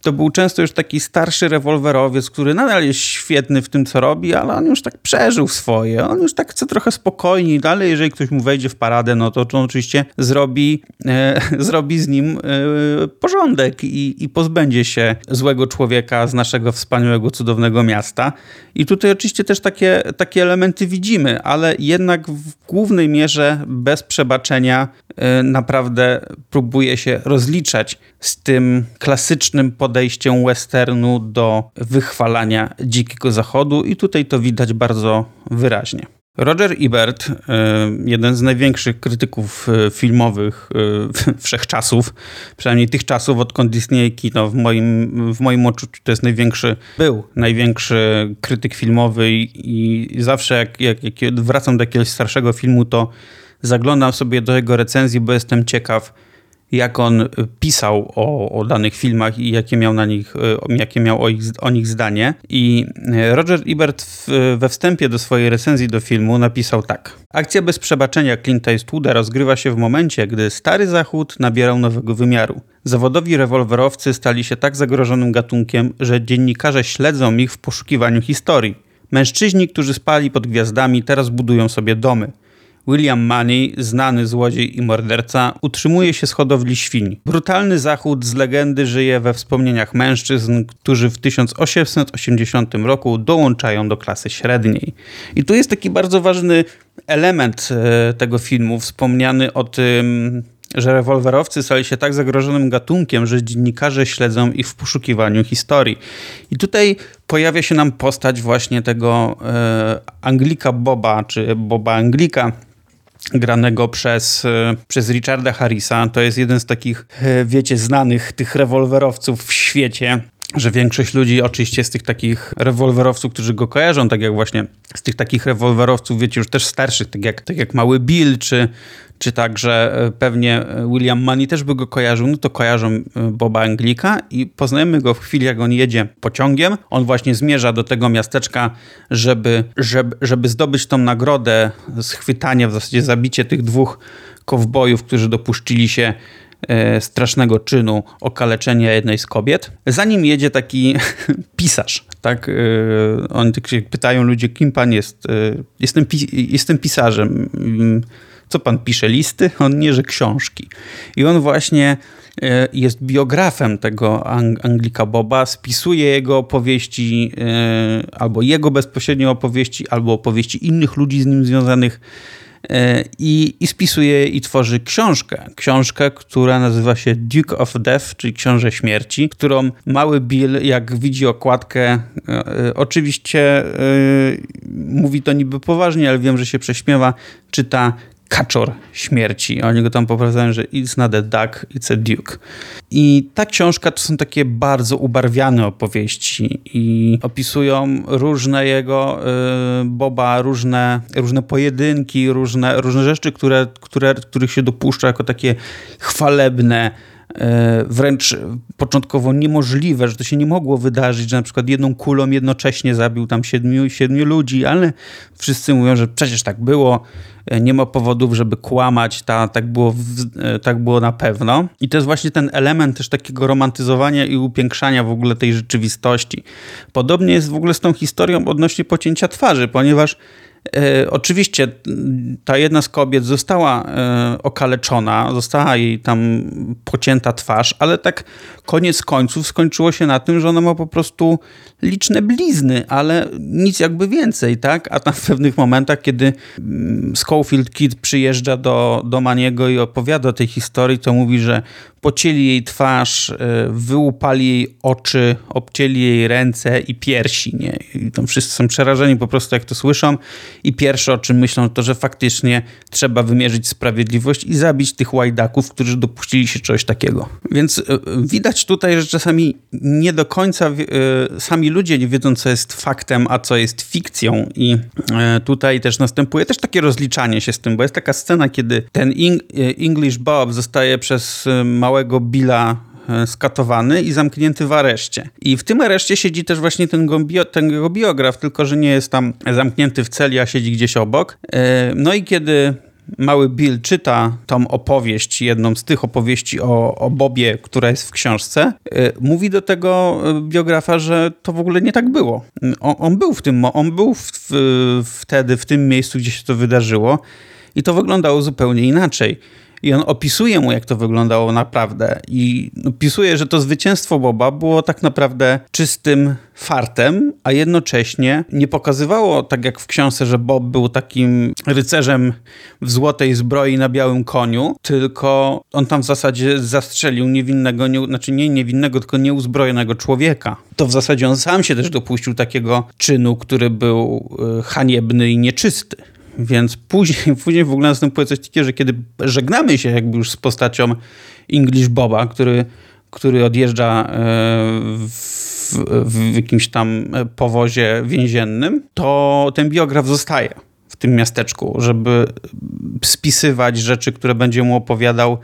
to był często już taki starszy rewolwerowiec, który nadal jest świetny w tym, co robi, ale on już tak przeżył swoje. On już tak chce trochę spokojniej, ale jeżeli ktoś mu wejdzie w paradę, no to, to oczywiście zrobi, e, [laughs] zrobi z nim e, porządek i, i pozbędzie się złego człowieka z naszego wspaniałego, cudownego miasta. I tutaj oczywiście też takie, takie elementy widzimy, ale jednak w głównej mierze bez przebaczenia e, naprawdę próbuje się rozliczać z tym klasycznym podejściem westernu do wychwalania dzikiego zachodu i tutaj to widać bardzo wyraźnie. Roger Ebert, e, jeden z największych krytyków e, filmowych e, [laughs] wszechczasów, przynajmniej tych czasów, odkąd istnieje kino, w moim, w moim odczuciu to jest największy, był. największy krytyk filmowy i, i zawsze jak, jak, jak wracam do jakiegoś starszego filmu, to zaglądam sobie do jego recenzji, bo jestem ciekaw, jak on pisał o, o, danych filmach i jakie miał na nich, e, jakie miał o, ich, o nich zdanie. I e, Roger Ebert w, we wstępie do swojej recenzji do filmu napisał tak. Akcja bez przebaczenia Clint'a Eastwooda rozgrywa się w momencie, gdy Stary Zachód nabierał nowego wymiaru. Zawodowi rewolwerowcy stali się tak zagrożonym gatunkiem, że dziennikarze śledzą ich w poszukiwaniu historii. Mężczyźni, którzy spali pod gwiazdami, teraz budują sobie domy. William Money, znany złodziej i morderca, utrzymuje się z hodowli świń. Brutalny zachód z legendy żyje we wspomnieniach mężczyzn, którzy w 1880 roku dołączają do klasy średniej. I tu jest taki bardzo ważny element e, tego filmu, wspomniany o tym, że rewolwerowcy stali się tak zagrożonym gatunkiem, że dziennikarze śledzą ich w poszukiwaniu historii. I tutaj pojawia się nam postać właśnie tego e, Anglika Boba, czy Boba Anglika, granego przez, przez Richarda Harrisa. To jest jeden z takich, wiecie, znanych tych rewolwerowców w świecie że większość ludzi oczywiście z tych takich rewolwerowców, którzy go kojarzą, tak jak właśnie z tych takich rewolwerowców, wiecie, już też starszych, tak jak, tak jak Mały Bill, czy, czy także e, pewnie William Money też by go kojarzył, no to kojarzą e, Boba Anglika i poznajemy go w chwili, jak on jedzie pociągiem. On właśnie zmierza do tego miasteczka, żeby, żeby, żeby zdobyć tą nagrodę, schwytanie, w zasadzie zabicie tych dwóch kowbojów, którzy dopuścili się E, strasznego czynu okaleczenia jednej z kobiet. Zanim jedzie taki [laughs] pisarz, tak? E, oni tak się pytają ludzie, kim pan jest? E, jestem, jestem pisarzem. Mm, co pan pisze? Listy? On nie, że książki. I on właśnie jest biografem tego Anglika Boba, spisuje jego opowieści, albo jego bezpośrednio opowieści, albo opowieści innych ludzi z nim związanych E, i, i spisuje i tworzy książkę. Książkę, która nazywa się Duke of Death, czyli Książę Śmierci, którą mały Bill, jak widzi okładkę, e, e, oczywiście mówi to niby poważnie, ale wiem, że się prześmiewa, czyta kaczor śmierci. Oni go tam poprawiają, że it's not a duck, it's a duke. I ta książka to są takie bardzo ubarwiane opowieści i opisują różne jego y, Boba, różne, różne pojedynki, różne, różne rzeczy, które, które, których się dopuszcza jako takie chwalebne, wręcz początkowo niemożliwe, że to się nie mogło wydarzyć, że na przykład jedną kulą jednocześnie zabił tam siedmiu, siedmiu ludzi, ale wszyscy mówią, że przecież tak było, e, nie ma powodów, żeby kłamać, ta, tak, było, e, tak było na pewno. I to jest właśnie ten element też takiego romantyzowania i upiększania w ogóle tej rzeczywistości. Podobnie jest w ogóle z tą historią odnośnie pocięcia twarzy, ponieważ E, oczywiście ta jedna z kobiet została e, okaleczona, została jej tam pocięta twarz, ale tak koniec końców skończyło się na tym, że ona ma po prostu liczne blizny, ale nic jakby więcej, tak? A tam w pewnych momentach, kiedy mm, Schofield Kid przyjeżdża do, do Maniego i opowiada o tej historii, to mówi, że pocięli jej twarz, e, wyłupali jej oczy, obcięli jej ręce i piersi, nie? I tam wszyscy są przerażeni po prostu, jak to słyszą i pierwsze, o czym myślą, to, że faktycznie trzeba wymierzyć sprawiedliwość i zabić tych łajdaków, którzy dopuścili się czegoś takiego. Więc e, widać tutaj, że czasami nie do końca e, sami ludzie nie wiedzą, co jest faktem, a co jest fikcją i tutaj też następuje też takie rozliczanie się z tym, bo jest taka scena, kiedy ten English Bob zostaje przez małego Billa e, skatowany i zamknięty w areszcie. I w tym areszcie siedzi też właśnie ten, bio, ten jego biograf, tylko że nie jest tam zamknięty w celi, a siedzi gdzieś obok. E, no i kiedy mały Bill czyta tą opowieść, jedną z tych opowieści o, o Bobie, która jest w książce, e, mówi do tego biografa, że to w ogóle nie tak było. On, on był w tym, on był w, w, wtedy w tym miejscu, gdzie się to wydarzyło i to wyglądało zupełnie inaczej. I on opisuje mu, jak to wyglądało naprawdę. I opisuje, że to zwycięstwo Boba było tak naprawdę czystym fartem, a jednocześnie nie pokazywało, tak jak w książce, że Bob był takim rycerzem w złotej zbroi na białym koniu, tylko on tam w zasadzie zastrzelił niewinnego, nie, znaczy nie niewinnego, tylko nieuzbrojonego człowieka. To w zasadzie on sam się też dopuścił takiego czynu, który był e, haniebny i nieczysty. Więc później, [laughs] później w ogóle następuje coś takiego, że kiedy żegnamy się jakby już z postacią English Boba, który, który odjeżdża e, w, w jakimś tam powozie więziennym, to ten biograf zostaje w tym miasteczku, żeby spisywać rzeczy, które będzie mu opowiadał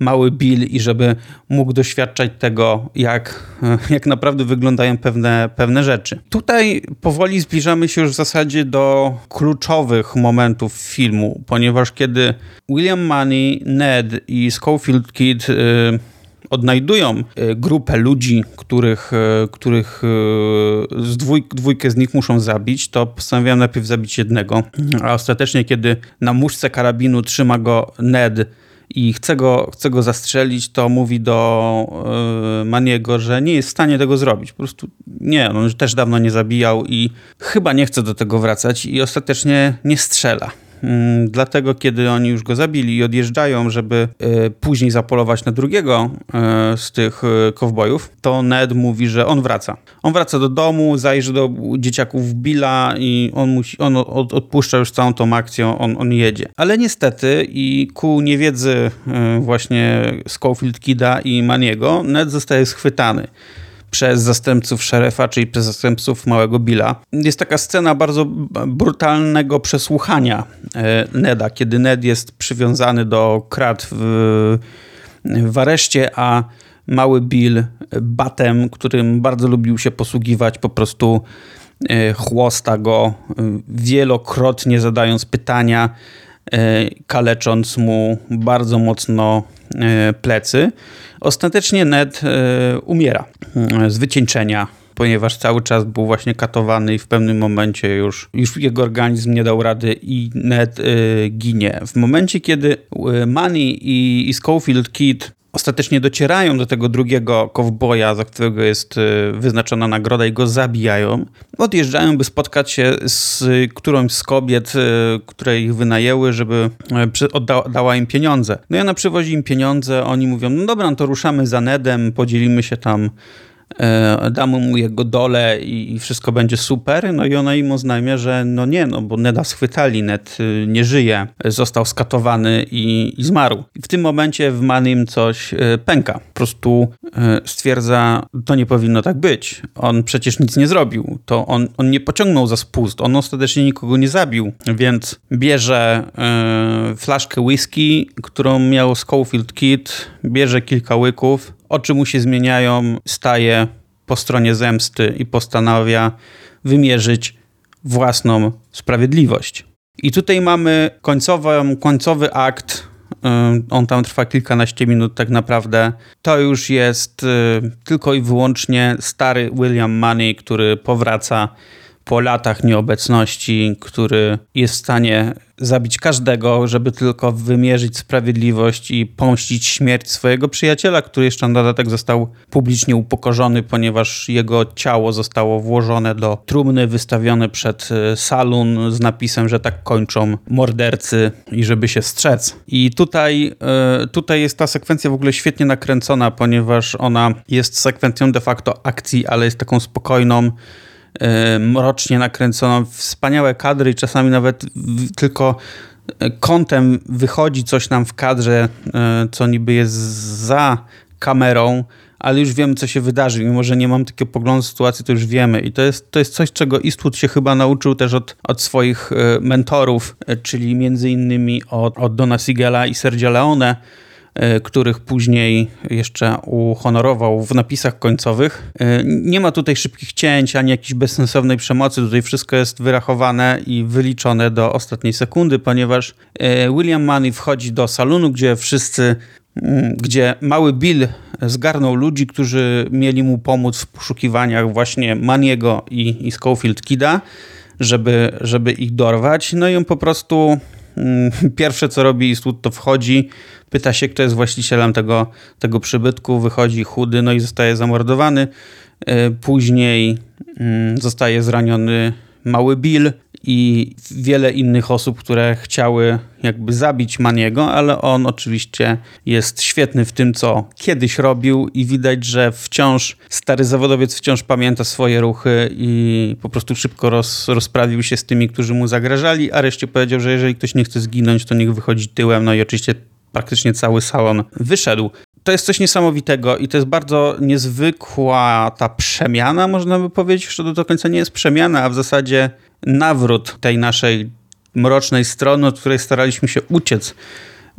mały Bill i żeby mógł doświadczać tego, jak, [laughs] jak naprawdę wyglądają pewne, pewne rzeczy. Tutaj powoli zbliżamy się już w zasadzie do kluczowych momentów filmu, ponieważ kiedy William Money, Ned i Schofield Kid yy, odnajdują y, grupę ludzi, których, y, których y, z dwój, dwójkę z nich muszą zabić, to postanawiają najpierw zabić jednego, a ostatecznie, kiedy na muszce karabinu trzyma go Ned, i chce go, chce go zastrzelić, to mówi do yy, Maniego, że nie jest w stanie tego zrobić. Po prostu nie, on też dawno nie zabijał i chyba nie chce do tego wracać i ostatecznie nie strzela. Mm, dlatego, kiedy oni już go zabili i odjeżdżają, żeby e, później zapolować na drugiego e, z tych e, kowbojów, to Ned mówi, że on wraca. On wraca do domu, zajrzy do dzieciaków Billa i on, musi, on odpuszcza już całą tą akcję, on, on jedzie. Ale niestety i ku niewiedzy właśnie Schofield Kida i Maniego, Ned zostaje schwytany przez zastępców szerefa, czyli przez zastępców małego Billa. Jest taka scena bardzo brutalnego przesłuchania e, Neda, kiedy Ned jest przywiązany do krat w, w areszcie, a mały Bill batem, którym bardzo lubił się posługiwać, po prostu e, chłosta go, e, wielokrotnie zadając pytania, kalecząc mu bardzo mocno plecy. Ostatecznie Ned e, umiera z wycieńczenia ponieważ cały czas był właśnie katowany i w pewnym momencie już, już jego organizm nie dał rady i Ned ginie. W momencie, kiedy Manny i, i Schofield Kid ostatecznie docierają do tego drugiego kowboja, za którego jest y, wyznaczona nagroda i go zabijają. Odjeżdżają, by spotkać się z którąś z kobiet, y, które ich wynajęły, żeby y, oddała im pieniądze. No i ona przywozi im pieniądze, oni mówią, no dobra, no to ruszamy za Nedem, podzielimy się tam E, damy mu jego dole i, wszystko będzie super. No i ona im oznajmia, że no nie, no bo Neda schwytali, Ned y, nie żyje, został skatowany i, i zmarł. I w tym momencie w Manim coś y, pęka. Po prostu y, stwierdza, to nie powinno tak być. On przecież nic nie zrobił. To on, on nie pociągnął za spust. On ostatecznie nikogo nie zabił. Więc bierze flaszkę whisky, którą miał Schofield Kid, bierze kilka łyków, oczy mu się zmieniają, staje po stronie zemsty i postanawia wymierzyć własną sprawiedliwość. I tutaj mamy końcowy, końcowy akt. On tam trwa kilkanaście minut, tak naprawdę. To już jest y, tylko i wyłącznie stary William Money, który powraca po latach nieobecności, który jest w stanie zabić każdego, żeby tylko wymierzyć sprawiedliwość i pomścić śmierć swojego przyjaciela, który jeszcze na dodatek został publicznie upokorzony, ponieważ jego ciało zostało włożone do trumny, wystawione przed e, salon z napisem, że tak kończą mordercy i żeby się strzec. I tutaj, e, tutaj jest ta sekwencja w ogóle świetnie nakręcona, ponieważ ona jest sekwencją de facto akcji, ale jest taką spokojną, mrocznie nakręconą, wspaniałe kadry i czasami nawet tylko e, kątem wychodzi coś nam w kadrze, e, co niby jest za kamerą, ale już wiemy, co się wydarzy. Mimo, że nie mam takiego poglądu sytuacji, to już wiemy. I to jest, to jest coś, czego Eastwood się chyba nauczył też od, od swoich mentorów, czyli między innymi od, od Dona Sigela i Sergio Leone, E, których później jeszcze uhonorował w napisach końcowych. E, nie ma tutaj szybkich cięć ani jakiejś bezsensownej przemocy. Tutaj wszystko jest wyrachowane i wyliczone do ostatniej sekundy, ponieważ e, William Money wchodzi do salonu, gdzie wszyscy mm, gdzie mały Bill zgarnął ludzi, którzy mieli mu pomóc w poszukiwaniach właśnie Maniego i, i Schofield Kida, żeby, żeby ich dorwać. No i on po prostu [laughs] pierwsze co robi Eastwood to wchodzi, pyta się, kto jest właścicielem tego, tego przybytku, wychodzi chudy, no i zostaje zamordowany. E, później mm, zostaje zraniony mały Bill i wiele innych osób, które chciały jakby zabić Maniego, ale on oczywiście jest świetny w tym, co kiedyś robił i widać, że wciąż stary zawodowiec wciąż pamięta swoje ruchy i po prostu szybko roz, rozprawił się z tymi, którzy mu zagrażali, a reszcie powiedział, że jeżeli ktoś nie chce zginąć, to niech wychodzi tyłem, no i oczywiście praktycznie cały salon wyszedł. To jest coś niesamowitego i to jest bardzo niezwykła ta przemiana, można by powiedzieć, że to do końca nie jest przemiana, a w zasadzie nawrót tej naszej mrocznej strony, od której staraliśmy się uciec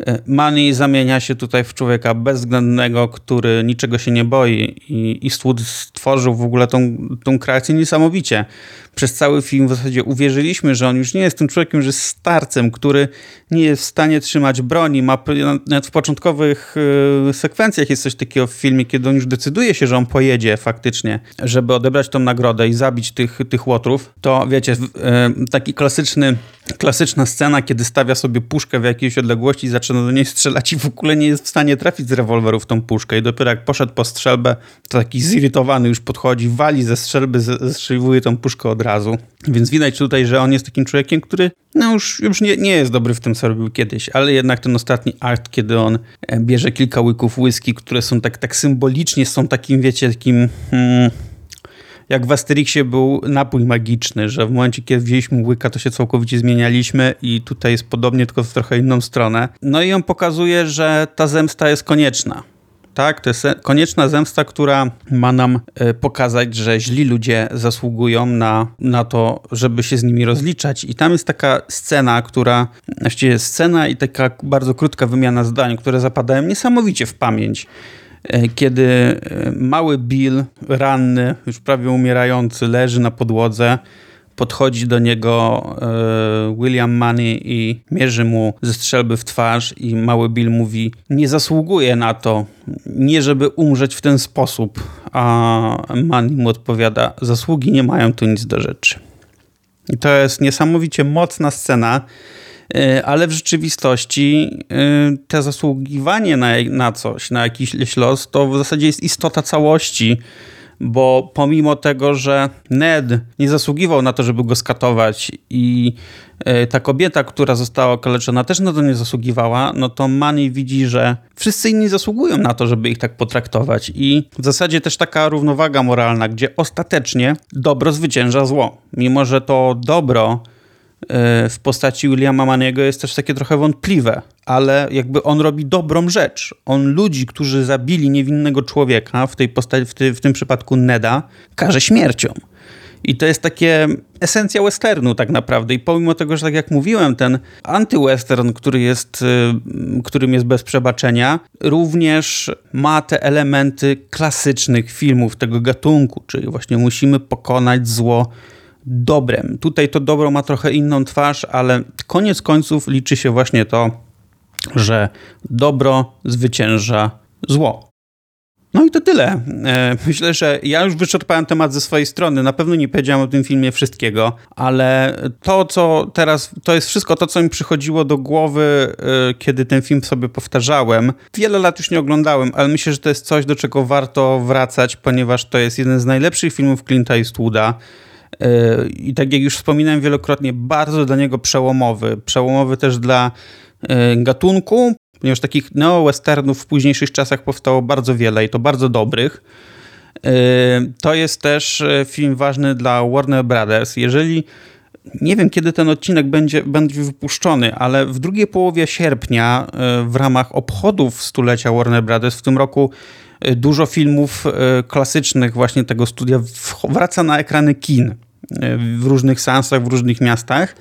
E, Money zamienia się tutaj w człowieka bezwzględnego, który niczego się nie boi i Eastwood stworzył w ogóle tą, tą kreację niesamowicie. Przez cały film w zasadzie uwierzyliśmy, że on już nie jest tym człowiekiem, że jest starcem, który nie jest w stanie trzymać broni. Ma, nawet w początkowych e, sekwencjach jest coś takiego w filmie, kiedy on już decyduje się, że on pojedzie faktycznie, żeby odebrać tą nagrodę i zabić tych, tych łotrów. To wiecie, e, taki klasyczny, klasyczna scena, kiedy stawia sobie puszkę w jakiejś odległości i zaczyna zaczyna do niej strzelać i w ogóle nie jest w stanie trafić z rewolweru w tą puszkę. I dopiero jak poszedł po strzelbę, to taki zirytowany już podchodzi, wali ze strzelby, zestrzeliwuje tą puszkę od razu. Więc widać tutaj, że on jest takim człowiekiem, który no już, już nie, nie jest dobry w tym, co robił kiedyś, ale jednak ten ostatni akt, kiedy on e, bierze kilka łyków whisky, które są tak, tak symbolicznie, są takim, wiecie, takim... Hmm, jak w Asterixie był napój magiczny, że w momencie, kiedy wzięliśmy łyka, to się całkowicie zmienialiśmy i tutaj jest podobnie, tylko w trochę inną stronę. No i on pokazuje, że ta zemsta jest konieczna. Tak, to jest konieczna zemsta, która ma nam e, pokazać, że źli ludzie zasługują na, na to, żeby się z nimi rozliczać. I tam jest taka scena, która, właściwie scena i taka bardzo krótka wymiana zdań, które zapadają niesamowicie w pamięć. E, kiedy e, mały Bill, ranny, już prawie umierający, leży na podłodze, podchodzi do niego e, William Money i mierzy mu ze strzelby w twarz i mały Bill mówi, nie zasługuje na to, nie żeby umrzeć w ten sposób, a Money mu odpowiada, zasługi nie mają tu nic do rzeczy. I to jest niesamowicie mocna scena, ale w rzeczywistości e, te zasługiwanie na, na coś, na jakiś los, to w zasadzie jest istota całości, bo pomimo tego, że Ned nie zasługiwał na to, żeby go skatować i e, ta kobieta, która została okaleczona też na to nie zasługiwała, no to Manny widzi, że wszyscy inni zasługują na to, żeby ich tak potraktować i w zasadzie też taka równowaga moralna, gdzie ostatecznie dobro zwycięża zło. Mimo, że to dobro E, w postaci Williama Maniego jest też takie trochę wątpliwe, ale jakby on robi dobrą rzecz. On ludzi, którzy zabili niewinnego człowieka, w tej postaci, w, ty, w tym przypadku Neda, karze śmiercią. I to jest takie esencja westernu tak naprawdę. I pomimo tego, że tak jak mówiłem, ten anty-western, który jest, y, którym jest bez przebaczenia, również ma te elementy klasycznych filmów tego gatunku, czyli właśnie musimy pokonać zło dobrem. Tutaj to dobro ma trochę inną twarz, ale koniec końców liczy się właśnie to, że dobro zwycięża zło. No i to tyle. E, myślę, że ja już wyczerpałem temat ze swojej strony. Na pewno nie powiedziałem o tym filmie wszystkiego, ale to, co teraz, to jest wszystko to, co mi przychodziło do głowy, e, kiedy ten film sobie powtarzałem. Wiele lat już nie oglądałem, ale myślę, że to jest coś, do czego warto wracać, ponieważ to jest jeden z najlepszych filmów Clint'a Eastwooda. E, I tak jak już wspominałem wielokrotnie, bardzo dla niego przełomowy. Przełomowy też dla e, gatunku, ponieważ takich neo-westernów w późniejszych czasach powstało bardzo wiele i to bardzo dobrych. E, to jest też film ważny dla Warner Brothers. Jeżeli nie wiem, kiedy ten odcinek będzie, będzie wypuszczony, ale w drugiej połowie sierpnia w ramach obchodów stulecia Warner Brothers w tym roku dużo filmów klasycznych właśnie tego studia wraca na ekrany kin w różnych seansach, w różnych miastach.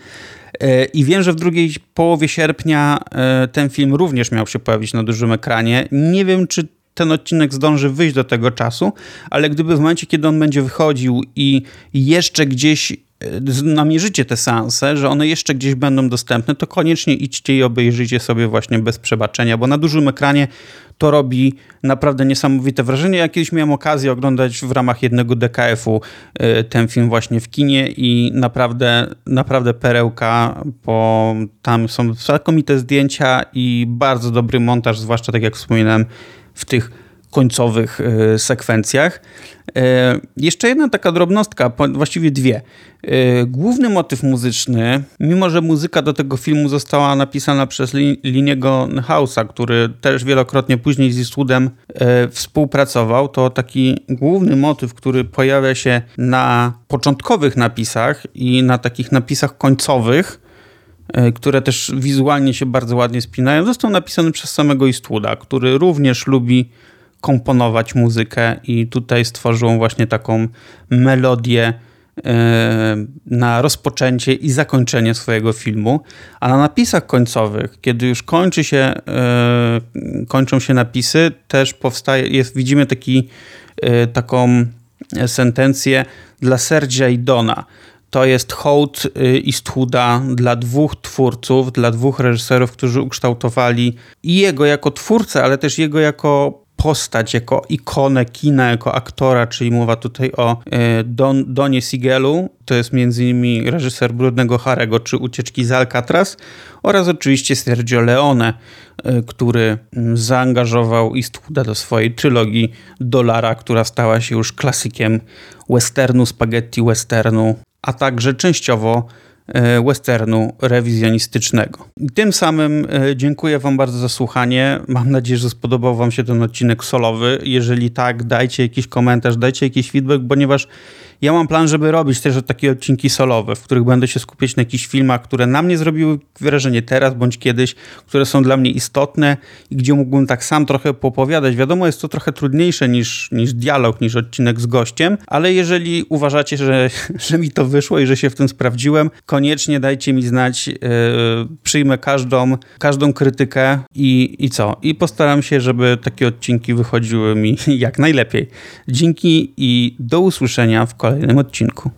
I wiem, że w drugiej połowie sierpnia ten film również miał się pojawić na dużym ekranie. Nie wiem, czy ten odcinek zdąży wyjść do tego czasu, ale gdyby w momencie, kiedy on będzie wychodził i jeszcze gdzieś namierzycie te seanse, że one jeszcze gdzieś będą dostępne, to koniecznie idźcie i obejrzyjcie sobie właśnie bez przebaczenia, bo na dużym ekranie to robi naprawdę niesamowite wrażenie. Ja kiedyś miałem okazję oglądać w ramach jednego DKF-u y, ten film właśnie w kinie i naprawdę, naprawdę perełka, bo tam są znakomite zdjęcia i bardzo dobry montaż, zwłaszcza tak jak wspominałem w tych końcowych e, sekwencjach. E, jeszcze jedna taka drobnostka, właściwie dwie. E, główny motyw muzyczny, mimo że muzyka do tego filmu została napisana przez Liniego House'a, który też wielokrotnie później z Eastwoodem współpracował, to taki główny motyw, który pojawia się na początkowych napisach i na takich napisach końcowych, które też wizualnie się bardzo ładnie spinają, został napisany przez samego Eastwooda, który również lubi komponować muzykę i tutaj stworzył właśnie taką melodię e, na rozpoczęcie i zakończenie swojego filmu, a na napisach końcowych, kiedy już kończy się, e, kończą się napisy, też powstaje, jest, widzimy taki, e, taką sentencję dla Sergia i Dona. To jest hołd Eastwooda dla dwóch twórców, dla dwóch reżyserów, którzy ukształtowali i jego jako twórcę, ale też jego jako postać, jako ikonę kina, jako aktora, czyli mowa tutaj o e, Don, Donie Sigelu, to jest m.in. reżyser Brudnego Harego czy Ucieczki z Alcatraz oraz oczywiście Sergio Leone, e, który mm, zaangażował Eastwooda do swojej trylogii Dolara, która stała się już klasykiem westernu, spaghetti westernu, a także częściowo westernu rewizjonistycznego. Tym samym e, dziękuję Wam bardzo za słuchanie. Mam nadzieję, że spodobał Wam się ten odcinek solowy. Jeżeli tak, dajcie jakiś komentarz, dajcie jakiś feedback, ponieważ ja mam plan, żeby robić też takie odcinki solowe, w których będę się skupiać na jakichś filmach, które na mnie zrobiły wrażenie teraz bądź kiedyś, które są dla mnie istotne i gdzie mógłbym tak sam trochę popowiadać. Wiadomo, jest to trochę trudniejsze niż, niż dialog, niż odcinek z gościem, ale jeżeli uważacie, że, [laughs] że mi to wyszło i że się w tym sprawdziłem, koniecznie dajcie mi znać. Yy, przyjmę każdą, każdą krytykę i, i co? I postaram się, żeby takie odcinki wychodziły mi [laughs] jak najlepiej. Dzięki i do usłyszenia w kolejnym kolejnym odcinku.